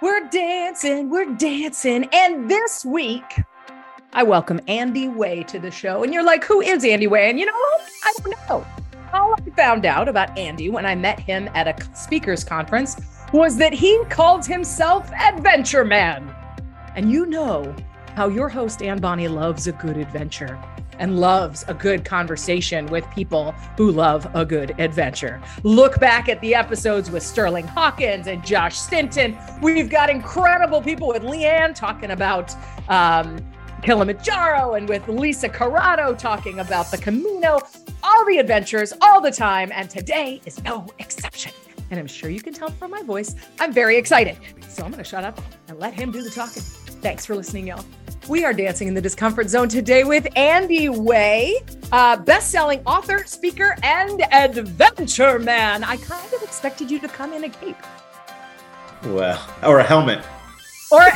We're dancing, we're dancing. And this week, I welcome Andy Way to the show. And you're like, who is Andy Way? And you know, I don't know. All I found out about Andy when I met him at a speakers conference was that he called himself Adventure Man. And you know how your host, Anne Bonny, loves a good adventure and loves a good conversation with people who love a good adventure. Look back at the episodes with Sterling Hawkins and Josh Stinton. We've got incredible people with Leanne talking about um, Kilimanjaro and with Lisa Corrado talking about the Camino, all the adventures, all the time. And today is no exception. And I'm sure you can tell from my voice, I'm very excited. So I'm going to shut up and let him do the talking. Thanks for listening, y'all. We are dancing in the discomfort zone today with Andy Way, uh, best-selling author, speaker, and adventure man. I kind of expected you to come in a cape. Well, or a helmet. Or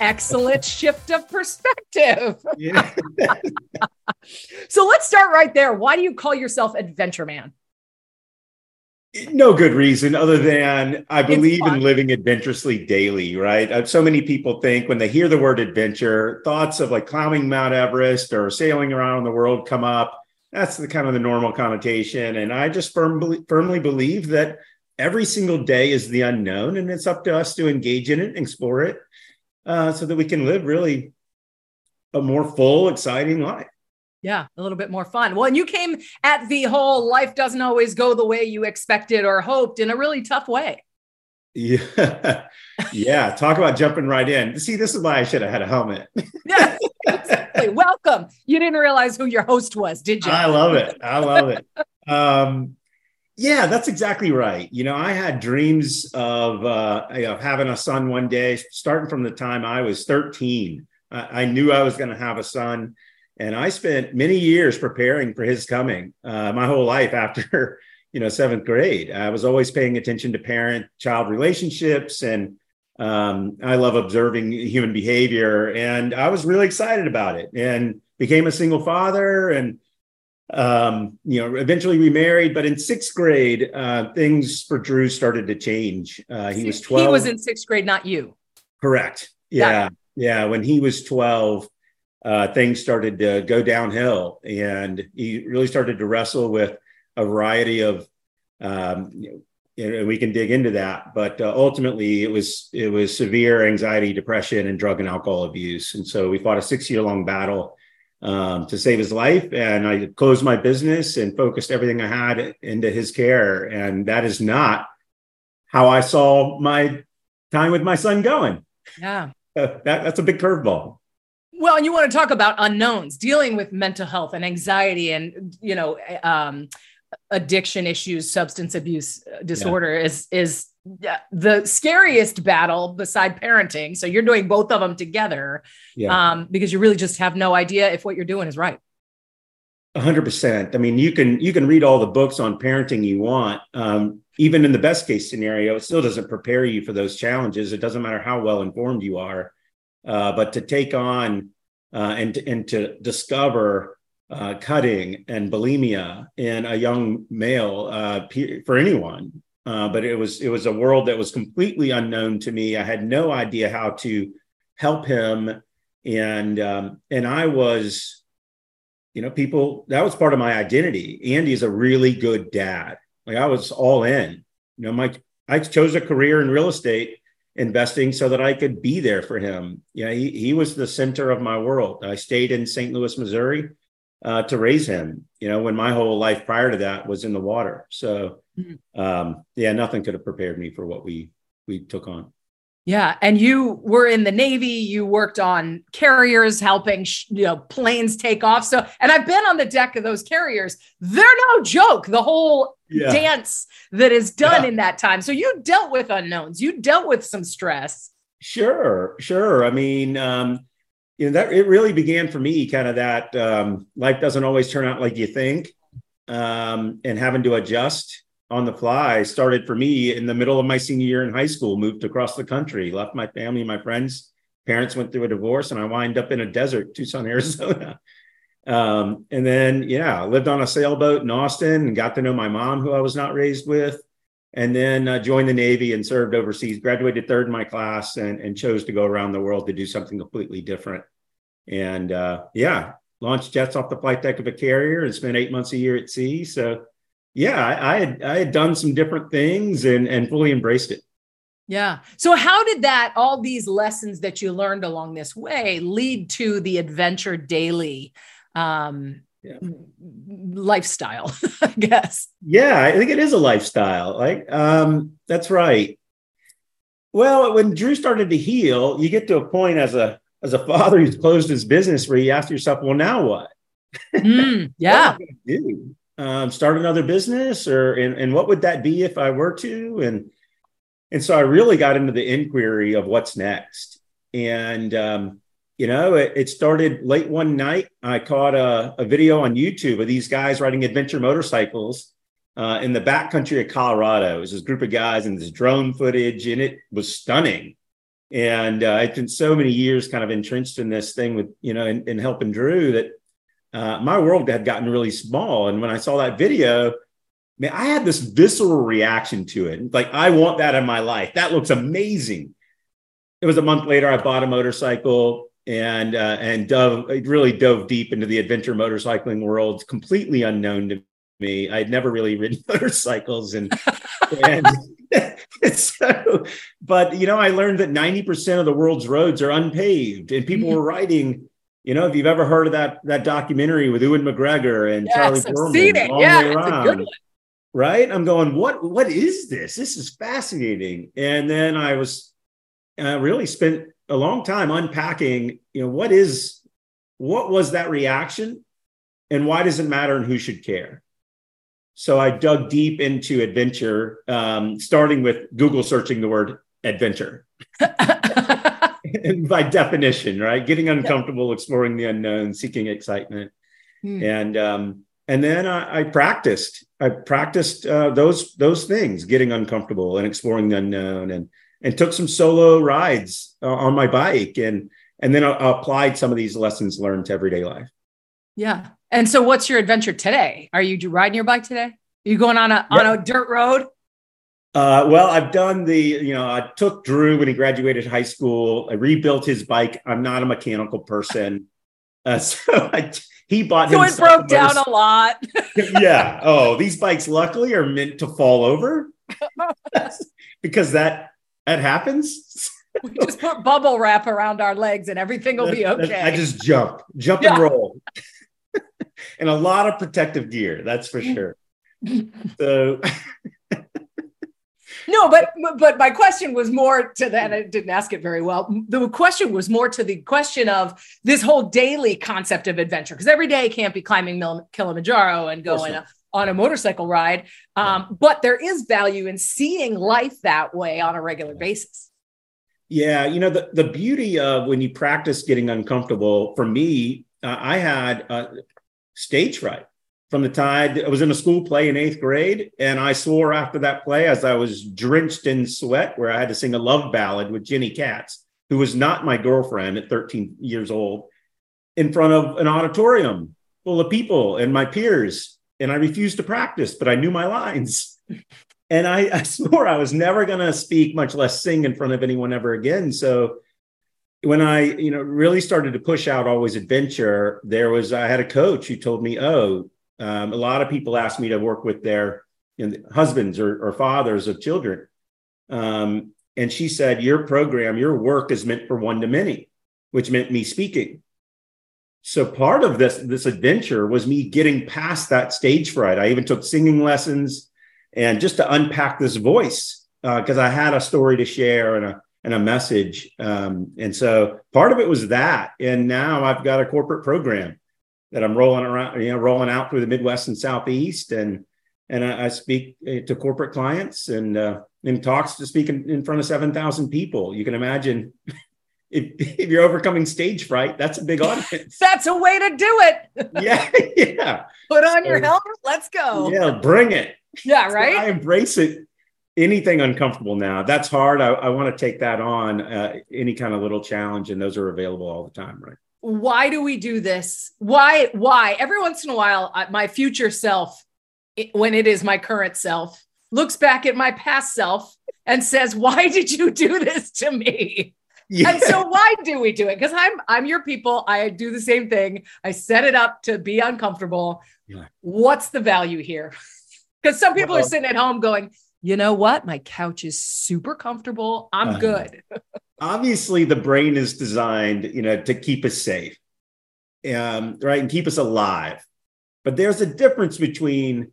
excellent shift of perspective. Yeah. so let's start right there. Why do you call yourself adventure man? No good reason other than I believe in living adventurously daily, right? Uh, so many people think when they hear the word adventure, thoughts of like climbing Mount Everest or sailing around the world come up. That's the kind of the normal connotation. And I just firmly, firmly believe that every single day is the unknown and it's up to us to engage in it and explore it uh, so that we can live really a more full, exciting life. Yeah, a little bit more fun. Well, and you came at the whole life doesn't always go the way you expected or hoped in a really tough way. Yeah. yeah. Talk about jumping right in. See, this is why I should have had a helmet. yeah, exactly. Welcome. You didn't realize who your host was, did you? I love it. I love it. Um, yeah, that's exactly right. You know, I had dreams of, uh, of having a son one day, starting from the time I was 13. I, I knew I was going to have a son and I spent many years preparing for his coming. Uh, my whole life after, you know, seventh grade, I was always paying attention to parent-child relationships, and um, I love observing human behavior. And I was really excited about it, and became a single father, and um, you know, eventually remarried. But in sixth grade, uh, things for Drew started to change. Uh, he was twelve. He was in sixth grade, not you. Correct. Yeah, yeah. When he was twelve uh, things started to go downhill, and he really started to wrestle with a variety of. Um, you know, and we can dig into that, but uh, ultimately it was it was severe anxiety, depression, and drug and alcohol abuse. And so we fought a six year long battle um, to save his life. And I closed my business and focused everything I had into his care. And that is not how I saw my time with my son going. Yeah. that, that's a big curveball. Well, and you want to talk about unknowns, dealing with mental health and anxiety and, you know, um, addiction issues, substance abuse disorder yeah. is, is the scariest battle beside parenting. So you're doing both of them together yeah. um, because you really just have no idea if what you're doing is right. hundred percent. I mean, you can, you can read all the books on parenting you want. Um, even in the best case scenario, it still doesn't prepare you for those challenges. It doesn't matter how well informed you are. Uh, but to take on uh, and, and to discover uh, cutting and bulimia in a young male uh, for anyone. Uh, but it was it was a world that was completely unknown to me. I had no idea how to help him, and um, and I was, you know, people that was part of my identity. Andy is a really good dad. Like I was all in. You know, my I chose a career in real estate investing so that I could be there for him. Yeah, he, he was the center of my world. I stayed in St. Louis, Missouri uh, to raise him, you know, when my whole life prior to that was in the water. So, mm-hmm. um, yeah, nothing could have prepared me for what we we took on. Yeah, and you were in the Navy. You worked on carriers, helping you know planes take off. So, and I've been on the deck of those carriers. They're no joke. The whole yeah. dance that is done yeah. in that time. So you dealt with unknowns. You dealt with some stress. Sure, sure. I mean, um, you know that it really began for me. Kind of that um, life doesn't always turn out like you think, um, and having to adjust on the fly started for me in the middle of my senior year in high school, moved across the country, left my family, my friends, parents went through a divorce, and I wind up in a desert, Tucson, Arizona. Um, and then, yeah, lived on a sailboat in Austin and got to know my mom, who I was not raised with. and then uh, joined the Navy and served overseas. Graduated third in my class and, and chose to go around the world to do something completely different. And uh, yeah, launched jets off the flight deck of a carrier and spent eight months a year at sea. So yeah, I, I had I had done some different things and and fully embraced it. Yeah. So, how did that, all these lessons that you learned along this way, lead to the Adventure Daily um, yeah. lifestyle? I guess. Yeah, I think it is a lifestyle. Like, um, that's right. Well, when Drew started to heal, you get to a point as a as a father who's closed his business where you ask yourself, "Well, now what?" Mm, yeah. what do? Um, start another business, or and, and what would that be if I were to? And and so I really got into the inquiry of what's next. And, um, you know, it, it, started late one night. I caught a, a, video on YouTube of these guys riding adventure motorcycles uh, in the backcountry of Colorado. It was this group of guys and this drone footage, and it was stunning. And uh, I've been so many years kind of entrenched in this thing with, you know, in, helping Drew that uh, my world had gotten really small. And when I saw that video, man, I had this visceral reaction to it. Like, I want that in my life. That looks amazing. It was a month later, I bought a motorcycle and uh, and dove really dove deep into the adventure motorcycling world, completely unknown to me. I'd never really ridden motorcycles, and and so, but you know, I learned that ninety percent of the world's roads are unpaved, and people were riding. You know, if you've ever heard of that that documentary with Ewan McGregor and yes, Charlie I've Long yeah, Way Around, right? I'm going, what what is this? This is fascinating. And then I was uh, really spent a long time unpacking, you know, what is what was that reaction and why does it matter and who should care? So I dug deep into adventure, um, starting with Google searching the word adventure. by definition, right? Getting uncomfortable, exploring the unknown, seeking excitement. Hmm. And um, and then I, I practiced. I practiced uh, those those things, getting uncomfortable and exploring the unknown, and and took some solo rides uh, on my bike, and and then I, I applied some of these lessons learned to everyday life. Yeah. And so, what's your adventure today? Are you riding your bike today? Are you going on a yeah. on a dirt road? Uh, well, I've done the, you know, I took Drew when he graduated high school. I rebuilt his bike. I'm not a mechanical person. Uh, so I, he bought so it broke down a lot. yeah. Oh, these bikes luckily are meant to fall over because that that happens. we just put bubble wrap around our legs and everything will be okay. I just jump, jump yeah. and roll, and a lot of protective gear. That's for mm. sure. so no, but but my question was more to that. I didn't ask it very well. The question was more to the question of this whole daily concept of adventure, because every day can't be climbing Kilimanjaro and going on a motorcycle ride. Um, but there is value in seeing life that way on a regular basis. Yeah, you know the the beauty of when you practice getting uncomfortable. For me, uh, I had uh, stage fright from the tide. I was in a school play in eighth grade, and I swore after that play as I was drenched in sweat, where I had to sing a love ballad with Jenny Katz, who was not my girlfriend at 13 years old, in front of an auditorium full of people and my peers. And I refused to practice, but I knew my lines. and I, I swore I was never going to speak, much less sing in front of anyone ever again. So when I, you know, really started to push out always adventure, there was I had a coach who told me, "Oh, um, a lot of people ask me to work with their you know, husbands or, or, fathers of children. Um, and she said, Your program, your work is meant for one to many, which meant me speaking. So part of this, this adventure was me getting past that stage fright. I even took singing lessons and just to unpack this voice because uh, I had a story to share and a and a message. Um, and so part of it was that. And now I've got a corporate program that I'm rolling around, you know, rolling out through the Midwest and Southeast, and and I, I speak uh, to corporate clients and uh, in talks to speak in, in front of seven thousand people. You can imagine. If, if you're overcoming stage fright, that's a big audience. that's a way to do it. yeah, yeah. Put on so, your helmet. Let's go. Yeah, bring it. Yeah, right. So I embrace it anything uncomfortable now that's hard i, I want to take that on uh, any kind of little challenge and those are available all the time right why do we do this? Why? Why? Every once in a while, my future self, when it is my current self, looks back at my past self and says, Why did you do this to me? Yeah. And so why do we do it? Because I'm I'm your people. I do the same thing. I set it up to be uncomfortable. Yeah. What's the value here? Because some people well, are sitting at home going, you know what? My couch is super comfortable. I'm uh, good. obviously, the brain is designed, you know, to keep us safe, um, right, and keep us alive. But there's a difference between,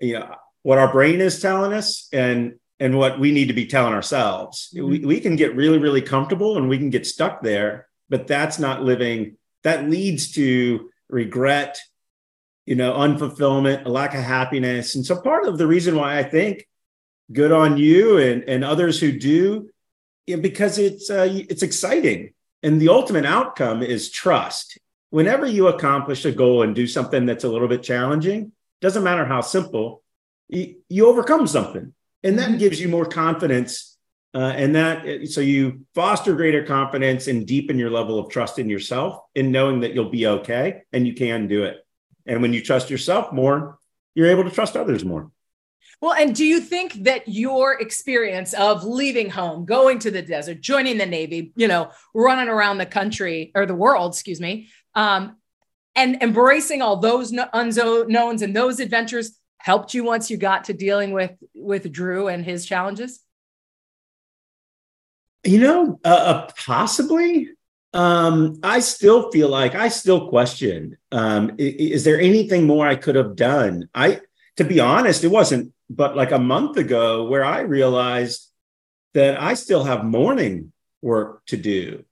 you know, what our brain is telling us and and what we need to be telling ourselves. Mm-hmm. We, we can get really, really comfortable and we can get stuck there, but that's not living. That leads to regret, you know, unfulfillment, a lack of happiness. And so part of the reason why I think good on you and, and others who do, you know, because it's uh, it's exciting. And the ultimate outcome is trust. Whenever you accomplish a goal and do something that's a little bit challenging, doesn't matter how simple, you, you overcome something and that mm-hmm. gives you more confidence uh, and that so you foster greater confidence and deepen your level of trust in yourself in knowing that you'll be okay and you can do it and when you trust yourself more you're able to trust others more well and do you think that your experience of leaving home going to the desert joining the navy you know running around the country or the world excuse me um, and embracing all those unknowns and those adventures helped you once you got to dealing with with Drew and his challenges? You know, uh, uh, possibly. Um, I still feel like I still question: um, is, is there anything more I could have done? I, to be honest, it wasn't, but like a month ago, where I realized that I still have mourning work to do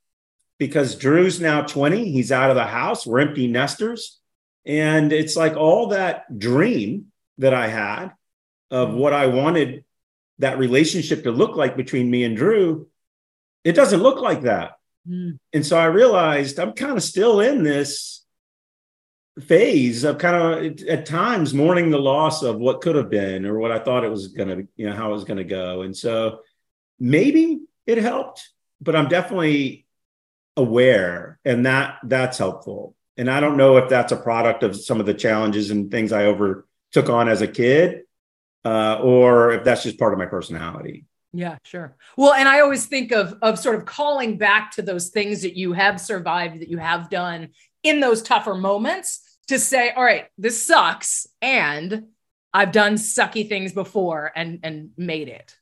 because Drew's now 20. He's out of the house. We're empty nesters. And it's like all that dream that I had of mm. what I wanted that relationship to look like between me and Drew, it doesn't look like that. Mm. And so I realized I'm kind of still in this phase of kind of at times mourning the loss of what could have been or what I thought it was going to, you know, how it was going to go. And so maybe it helped, but I'm definitely aware and that that's helpful. And I don't know if that's a product of some of the challenges and things I over took on as a kid, uh, or if that's just part of my personality. Yeah, sure. Well, and I always think of of sort of calling back to those things that you have survived, that you have done in those tougher moments to say, all right, this sucks, and I've done sucky things before and and made it.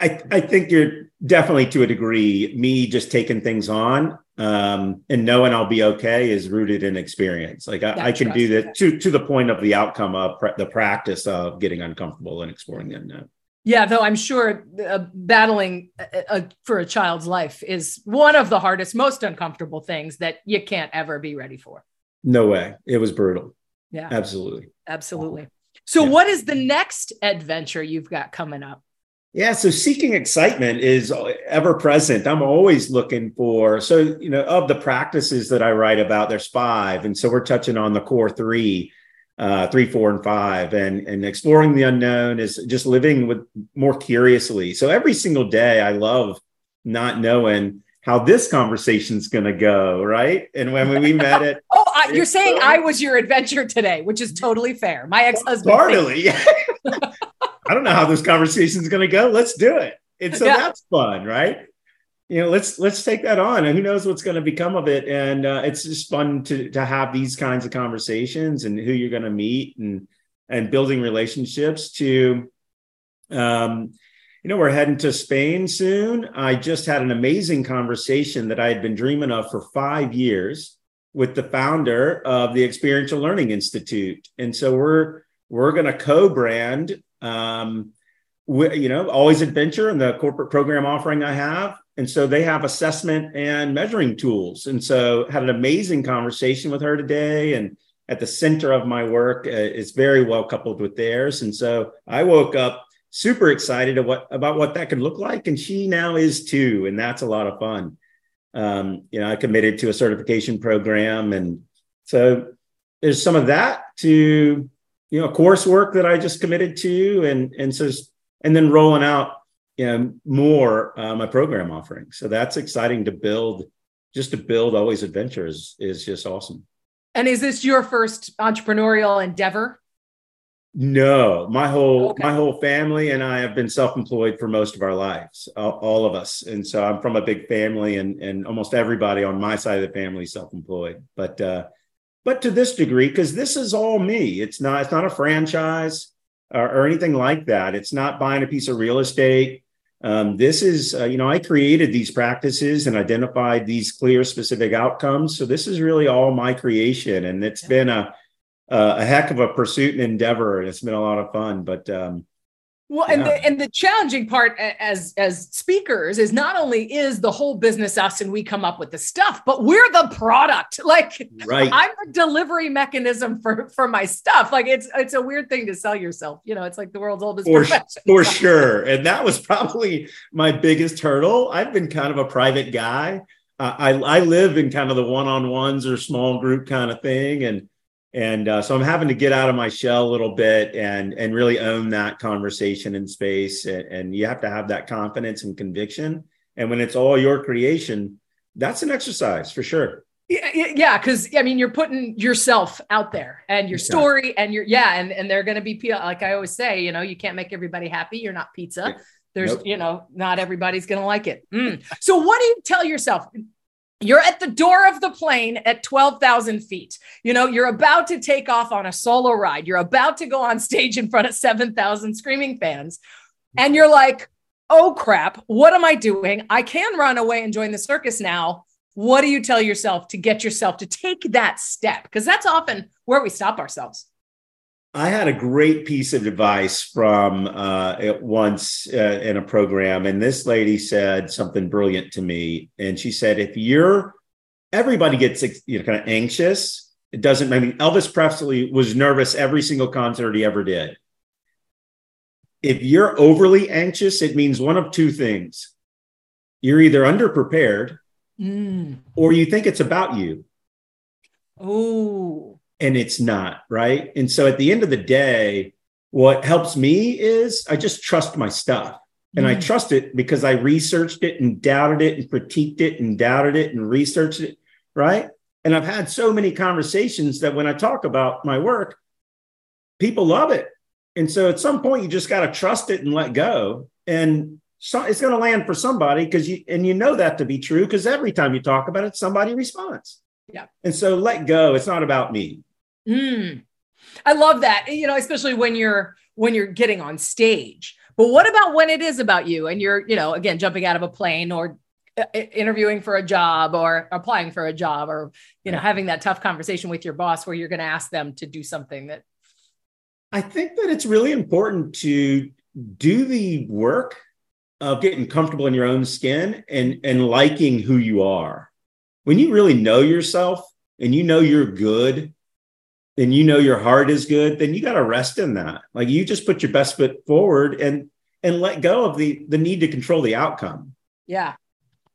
I, I think you're definitely to a degree me just taking things on um, and knowing I'll be okay is rooted in experience. Like I, I can do that to to the point of the outcome of the practice of getting uncomfortable and exploring the unknown. Yeah, though I'm sure uh, battling uh, uh, for a child's life is one of the hardest, most uncomfortable things that you can't ever be ready for. No way. It was brutal. Yeah. Absolutely. Absolutely. So, yeah. what is the next adventure you've got coming up? Yeah, so seeking excitement is ever present. I'm always looking for, so, you know, of the practices that I write about, there's five. And so we're touching on the core three, uh, three, four, and five. And, and exploring the unknown is just living with more curiously. So every single day, I love not knowing how this conversation's going to go, right? And when we met it. oh, you're saying I was your adventure today, which is totally fair. My ex husband. Partly. I don't know how this conversation is going to go. Let's do it. And so yeah. that's fun, right? You know, let's let's take that on, and who knows what's going to become of it. And uh, it's just fun to to have these kinds of conversations and who you're going to meet and and building relationships. To, um, you know, we're heading to Spain soon. I just had an amazing conversation that I had been dreaming of for five years with the founder of the Experiential Learning Institute, and so we're we're going to co-brand um, we, you know, always adventure and the corporate program offering I have. And so they have assessment and measuring tools. And so had an amazing conversation with her today. And at the center of my work uh, is very well coupled with theirs. And so I woke up super excited what, about what that could look like. And she now is too. And that's a lot of fun. Um, you know, I committed to a certification program. And so there's some of that to you know coursework that I just committed to, and and so and then rolling out you know more uh, my program offering. So that's exciting to build. Just to build always adventures is just awesome. And is this your first entrepreneurial endeavor? No, my whole okay. my whole family and I have been self-employed for most of our lives, all, of us. And so I'm from a big family, and and almost everybody on my side of the family is self-employed. But uh, but to this degree, because this is all me. It's not it's not a franchise or, or, anything like that. It's not buying a piece of real estate. Um, this is uh, you know I created these practices and identified these clear specific outcomes. So this is really all my creation, and it's yeah. been a uh, a heck of a pursuit and endeavor, and it's been a lot of fun. But um, well, yeah. and the and the challenging part as as speakers is not only is the whole business us and we come up with the stuff, but we're the product. Like right. I'm the delivery mechanism for for my stuff. Like it's it's a weird thing to sell yourself. You know, it's like the world's oldest for, profession. For sure, and that was probably my biggest hurdle. I've been kind of a private guy. Uh, I I live in kind of the one on ones or small group kind of thing, and and uh, so i'm having to get out of my shell a little bit and and really own that conversation in space. And, and, you have to have that confidence and conviction. And when it's all your creation that's an exercise for sure. Yeah because i mean you're putting yourself out there and your story and your yeah and and they're going to be like i always say you know you can't make everybody happy. You're not pizza. There's nope. you know not everybody's going to like it. Mm. so what do you tell yourself you're at the door of the plane at 12,000 feet. You know, you're about to take off on a solo ride. You're about to go on stage in front of 7,000 screaming fans. And you're like, oh crap, what am I doing? I can run away and join the circus now. What do you tell yourself to get yourself to take that step? Because that's often where we stop ourselves. I had a great piece of advice from uh, once uh, in a program, and this lady said something brilliant to me. And she said, "If you're everybody gets you know kind of anxious, it doesn't. I mean, Elvis Presley was nervous every single concert he ever did. If you're overly anxious, it means one of two things: you're either underprepared, mm. or you think it's about you. Oh." And it's not right? And so at the end of the day what helps me is i just trust my stuff. And mm. i trust it because i researched it and doubted it and critiqued it and doubted it and researched it right? And i've had so many conversations that when i talk about my work people love it. And so at some point you just got to trust it and let go. And so it's going to land for somebody because you and you know that to be true because every time you talk about it somebody responds. Yeah. And so let go. It's not about me Mm. I love that. You know, especially when you're when you're getting on stage. But what about when it is about you and you're, you know, again, jumping out of a plane or uh, interviewing for a job or applying for a job or, you know, having that tough conversation with your boss where you're going to ask them to do something that I think that it's really important to do the work of getting comfortable in your own skin and and liking who you are. When you really know yourself and you know you're good and you know your heart is good, then you got to rest in that. Like you just put your best foot forward and and let go of the the need to control the outcome. Yeah.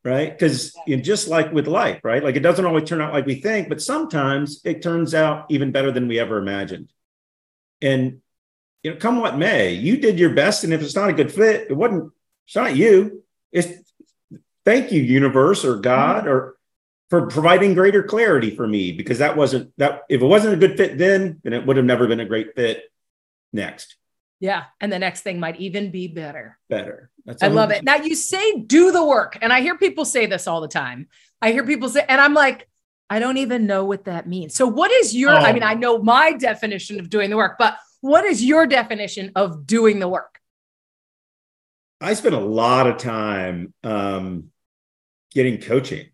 Right. Because yeah. you know, just like with life, right? Like it doesn't always turn out like we think, but sometimes it turns out even better than we ever imagined. And you know, come what may, you did your best. And if it's not a good fit, it wasn't, it's not you. It's thank you, universe or God mm-hmm. or for providing greater clarity for me because that wasn't that if it wasn't a good fit then then it would have never been a great fit next. Yeah and the next thing might even be better. Better. That's i love it. Now you say do the work and i hear people say this all the time. I hear people say and i'm like i don't even know what that means. So what is your oh. i mean i know my definition of doing the work but what is your definition of doing the work? I spend a lot of time um, getting coaching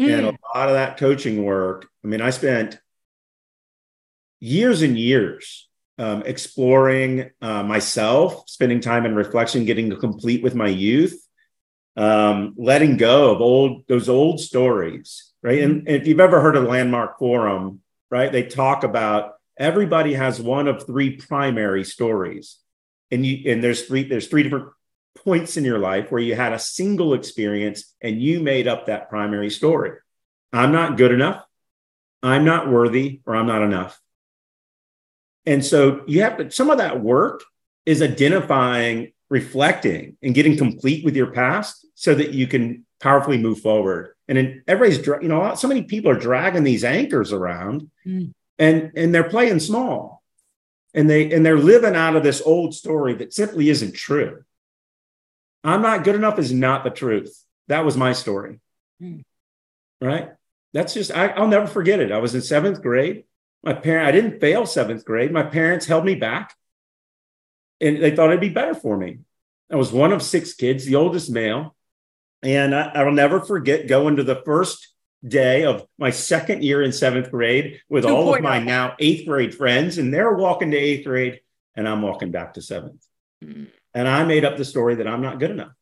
Mm. And a mm. lot of that coaching work, I mean, I spent years and years um, exploring uh, myself, spending time in reflection, getting complete with my youth, um, letting go of old those old stories, right? And, and if you've ever heard of Landmark Forum, right, they talk about everybody has one of three primary stories, and you and there's three there's three different points in your life where you had a single experience and you made up that primary story. I'm not good enough. I'm not worthy or I'm not enough. And so you have to, some of that work is identifying, reflecting, and getting complete with your past so that you can powerfully move forward. And then everybody's, you know, so many people are dragging these anchors around mm. and, and they're playing small and they and they're living out of this old story that simply isn't true. I'm not good enough is not the truth. That was my story. Mm. Right? That's just I, will never forget it. I was in seventh grade. My parent, I didn't fail seventh grade. My parents held me back, and they thought it'd be better for me. I was one of six kids, the oldest male, and I, will never forget going to the first day of my second year in seventh grade with all of my now eighth grade friends, and they're walking to eighth grade, and I'm walking back to seventh. Mm. And I made up the story that I'm not good enough.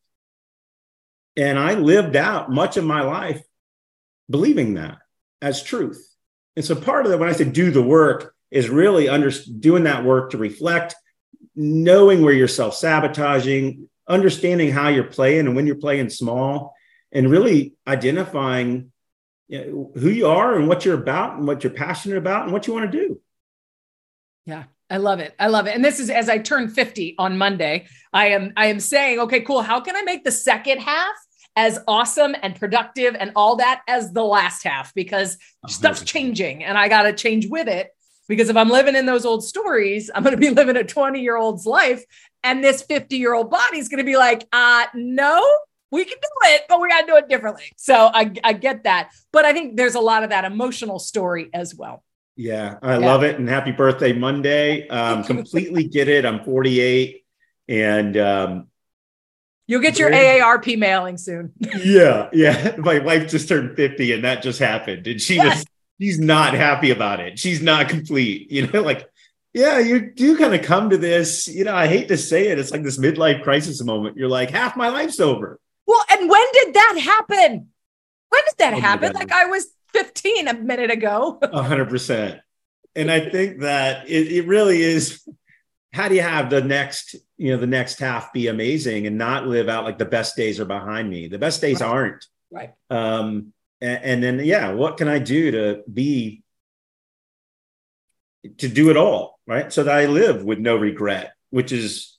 And I lived out much of my life believing that as truth. And so part of that, when I say do the work, is really under, doing that work to reflect, knowing where you're self sabotaging, understanding how you're playing and when you're playing small, and really identifying you know, who you are and what you're about and what you're passionate about and what you want to do. Yeah. I love it. I love it. And this is as I turn 50 on Monday, I am I am saying, okay, cool. How can I make the second half as awesome and productive and all that as the last half because stuff's changing and I got to change with it because if I'm living in those old stories, I'm going to be living a 20 year old's life. And this 50 year old body's going to be like, uh, no, we can do it, but we got to do it differently. So I, I get that. But I think there's a lot of that emotional story as well. Yeah, I yeah. love it. And happy birthday Monday. Um, completely get it. I'm 48 and um, You'll get your AARP mailing soon. yeah, yeah. My wife just turned 50 and that just happened. And she was she's not happy about it. She's not complete. You know, like, yeah, you do kind of come to this, you know, I hate to say it, it's like this midlife crisis moment. You're like, half my life's over. Well, and when did that happen? When did that happen? Like I was 15 a minute ago. Hundred percent. And I think that it, it really is how do you have the next you know the next half be amazing and not live out like the best days are behind me the best days right. aren't right um and, and, then yeah what can i do to be to do it all right so that i live with no regret which is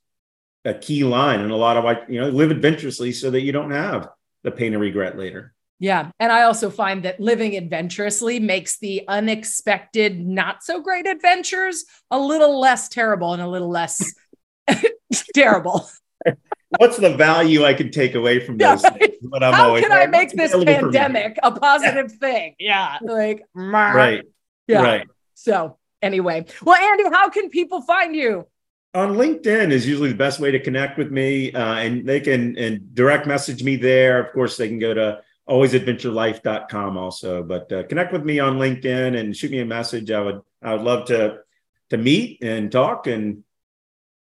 a key line and a lot of like you know live adventurously so that you don't have the pain and regret later yeah. And I also find that living adventurously makes the unexpected, not so great adventures a little less terrible and a little less terrible. What's the value I can take away from those yeah, things? What I'm How always, can I make this pandemic a positive yeah. thing? Yeah. Like, right. Yeah. Right. So, anyway, well, Andy, how can people find you? on LinkedIn is usually the best way to connect with me, uh, and they can and direct message me there. Of course, they can go to alwaysadventurelife.com also. But uh, connect with me on LinkedIn and shoot me a message. I would I would love to to meet and talk and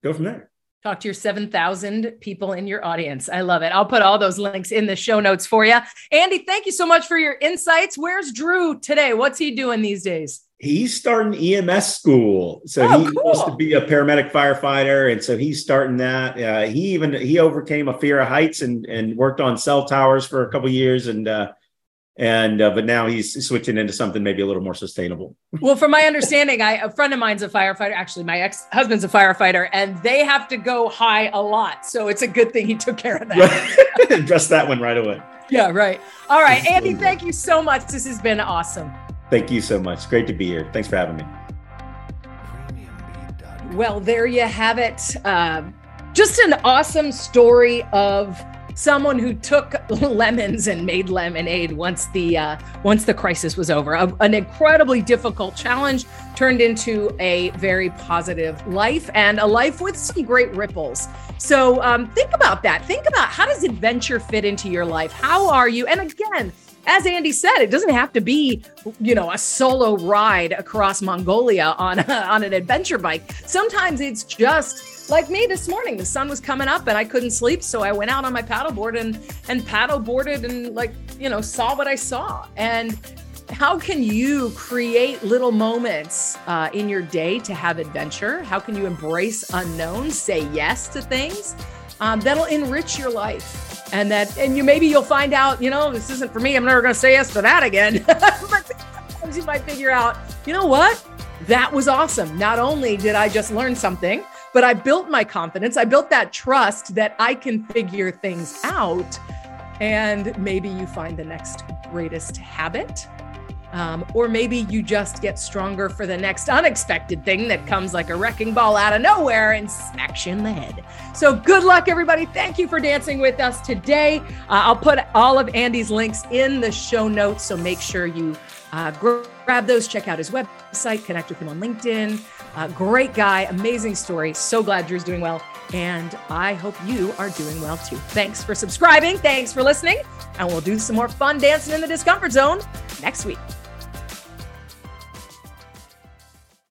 go from there. Talk to your 7,000 people in your audience. I love it. I'll put all those links in the show notes for you. Andy, thank you so much for your insights. Where's Drew today? What's he doing these days? He's starting EMS school. So oh, he cool. wants to be a paramedic firefighter. And so he's starting that. Uh, he even, he overcame a fear of heights and, and worked on cell towers for a couple years. And, uh, and uh, but now he's switching into something maybe a little more sustainable. Well, from my understanding, I a friend of mine's a firefighter. Actually, my ex husband's a firefighter, and they have to go high a lot. So it's a good thing he took care of that. Address that one right away. Yeah, right. All right, Andy. Thank you so much. This has been awesome. Thank you so much. Great to be here. Thanks for having me. Well, there you have it. Uh, just an awesome story of someone who took lemons and made lemonade once the uh, once the crisis was over. A, an incredibly difficult challenge turned into a very positive life and a life with some great ripples. So um, think about that. Think about how does adventure fit into your life? How are you? And again, as Andy said, it doesn't have to be, you know, a solo ride across Mongolia on a, on an adventure bike. Sometimes it's just like me this morning. The sun was coming up and I couldn't sleep, so I went out on my paddleboard and and paddle boarded and like you know saw what I saw. And how can you create little moments uh, in your day to have adventure? How can you embrace unknowns, say yes to things um, that'll enrich your life? And that and you maybe you'll find out you know this isn't for me i'm never going to say yes to that again. But sometimes you might figure out you know what? That was awesome. Not only did i just learn something but i built my confidence. I built that trust that i can figure things out. And maybe you find the next greatest habit Um, or maybe you just get stronger for the next unexpected thing that comes like a wrecking ball out of nowhere and smacks you in the head. So, good luck, everybody. Thank you for dancing with us today. Uh, I'll put all of Andy's links in the show notes. So, make sure you uh, grab those, check out his website, connect with him on LinkedIn. Uh, great guy, amazing story. So glad Drew's doing well. And I hope you are doing well too. Thanks for subscribing. Thanks for listening. And we'll do some more fun dancing in the discomfort zone next week.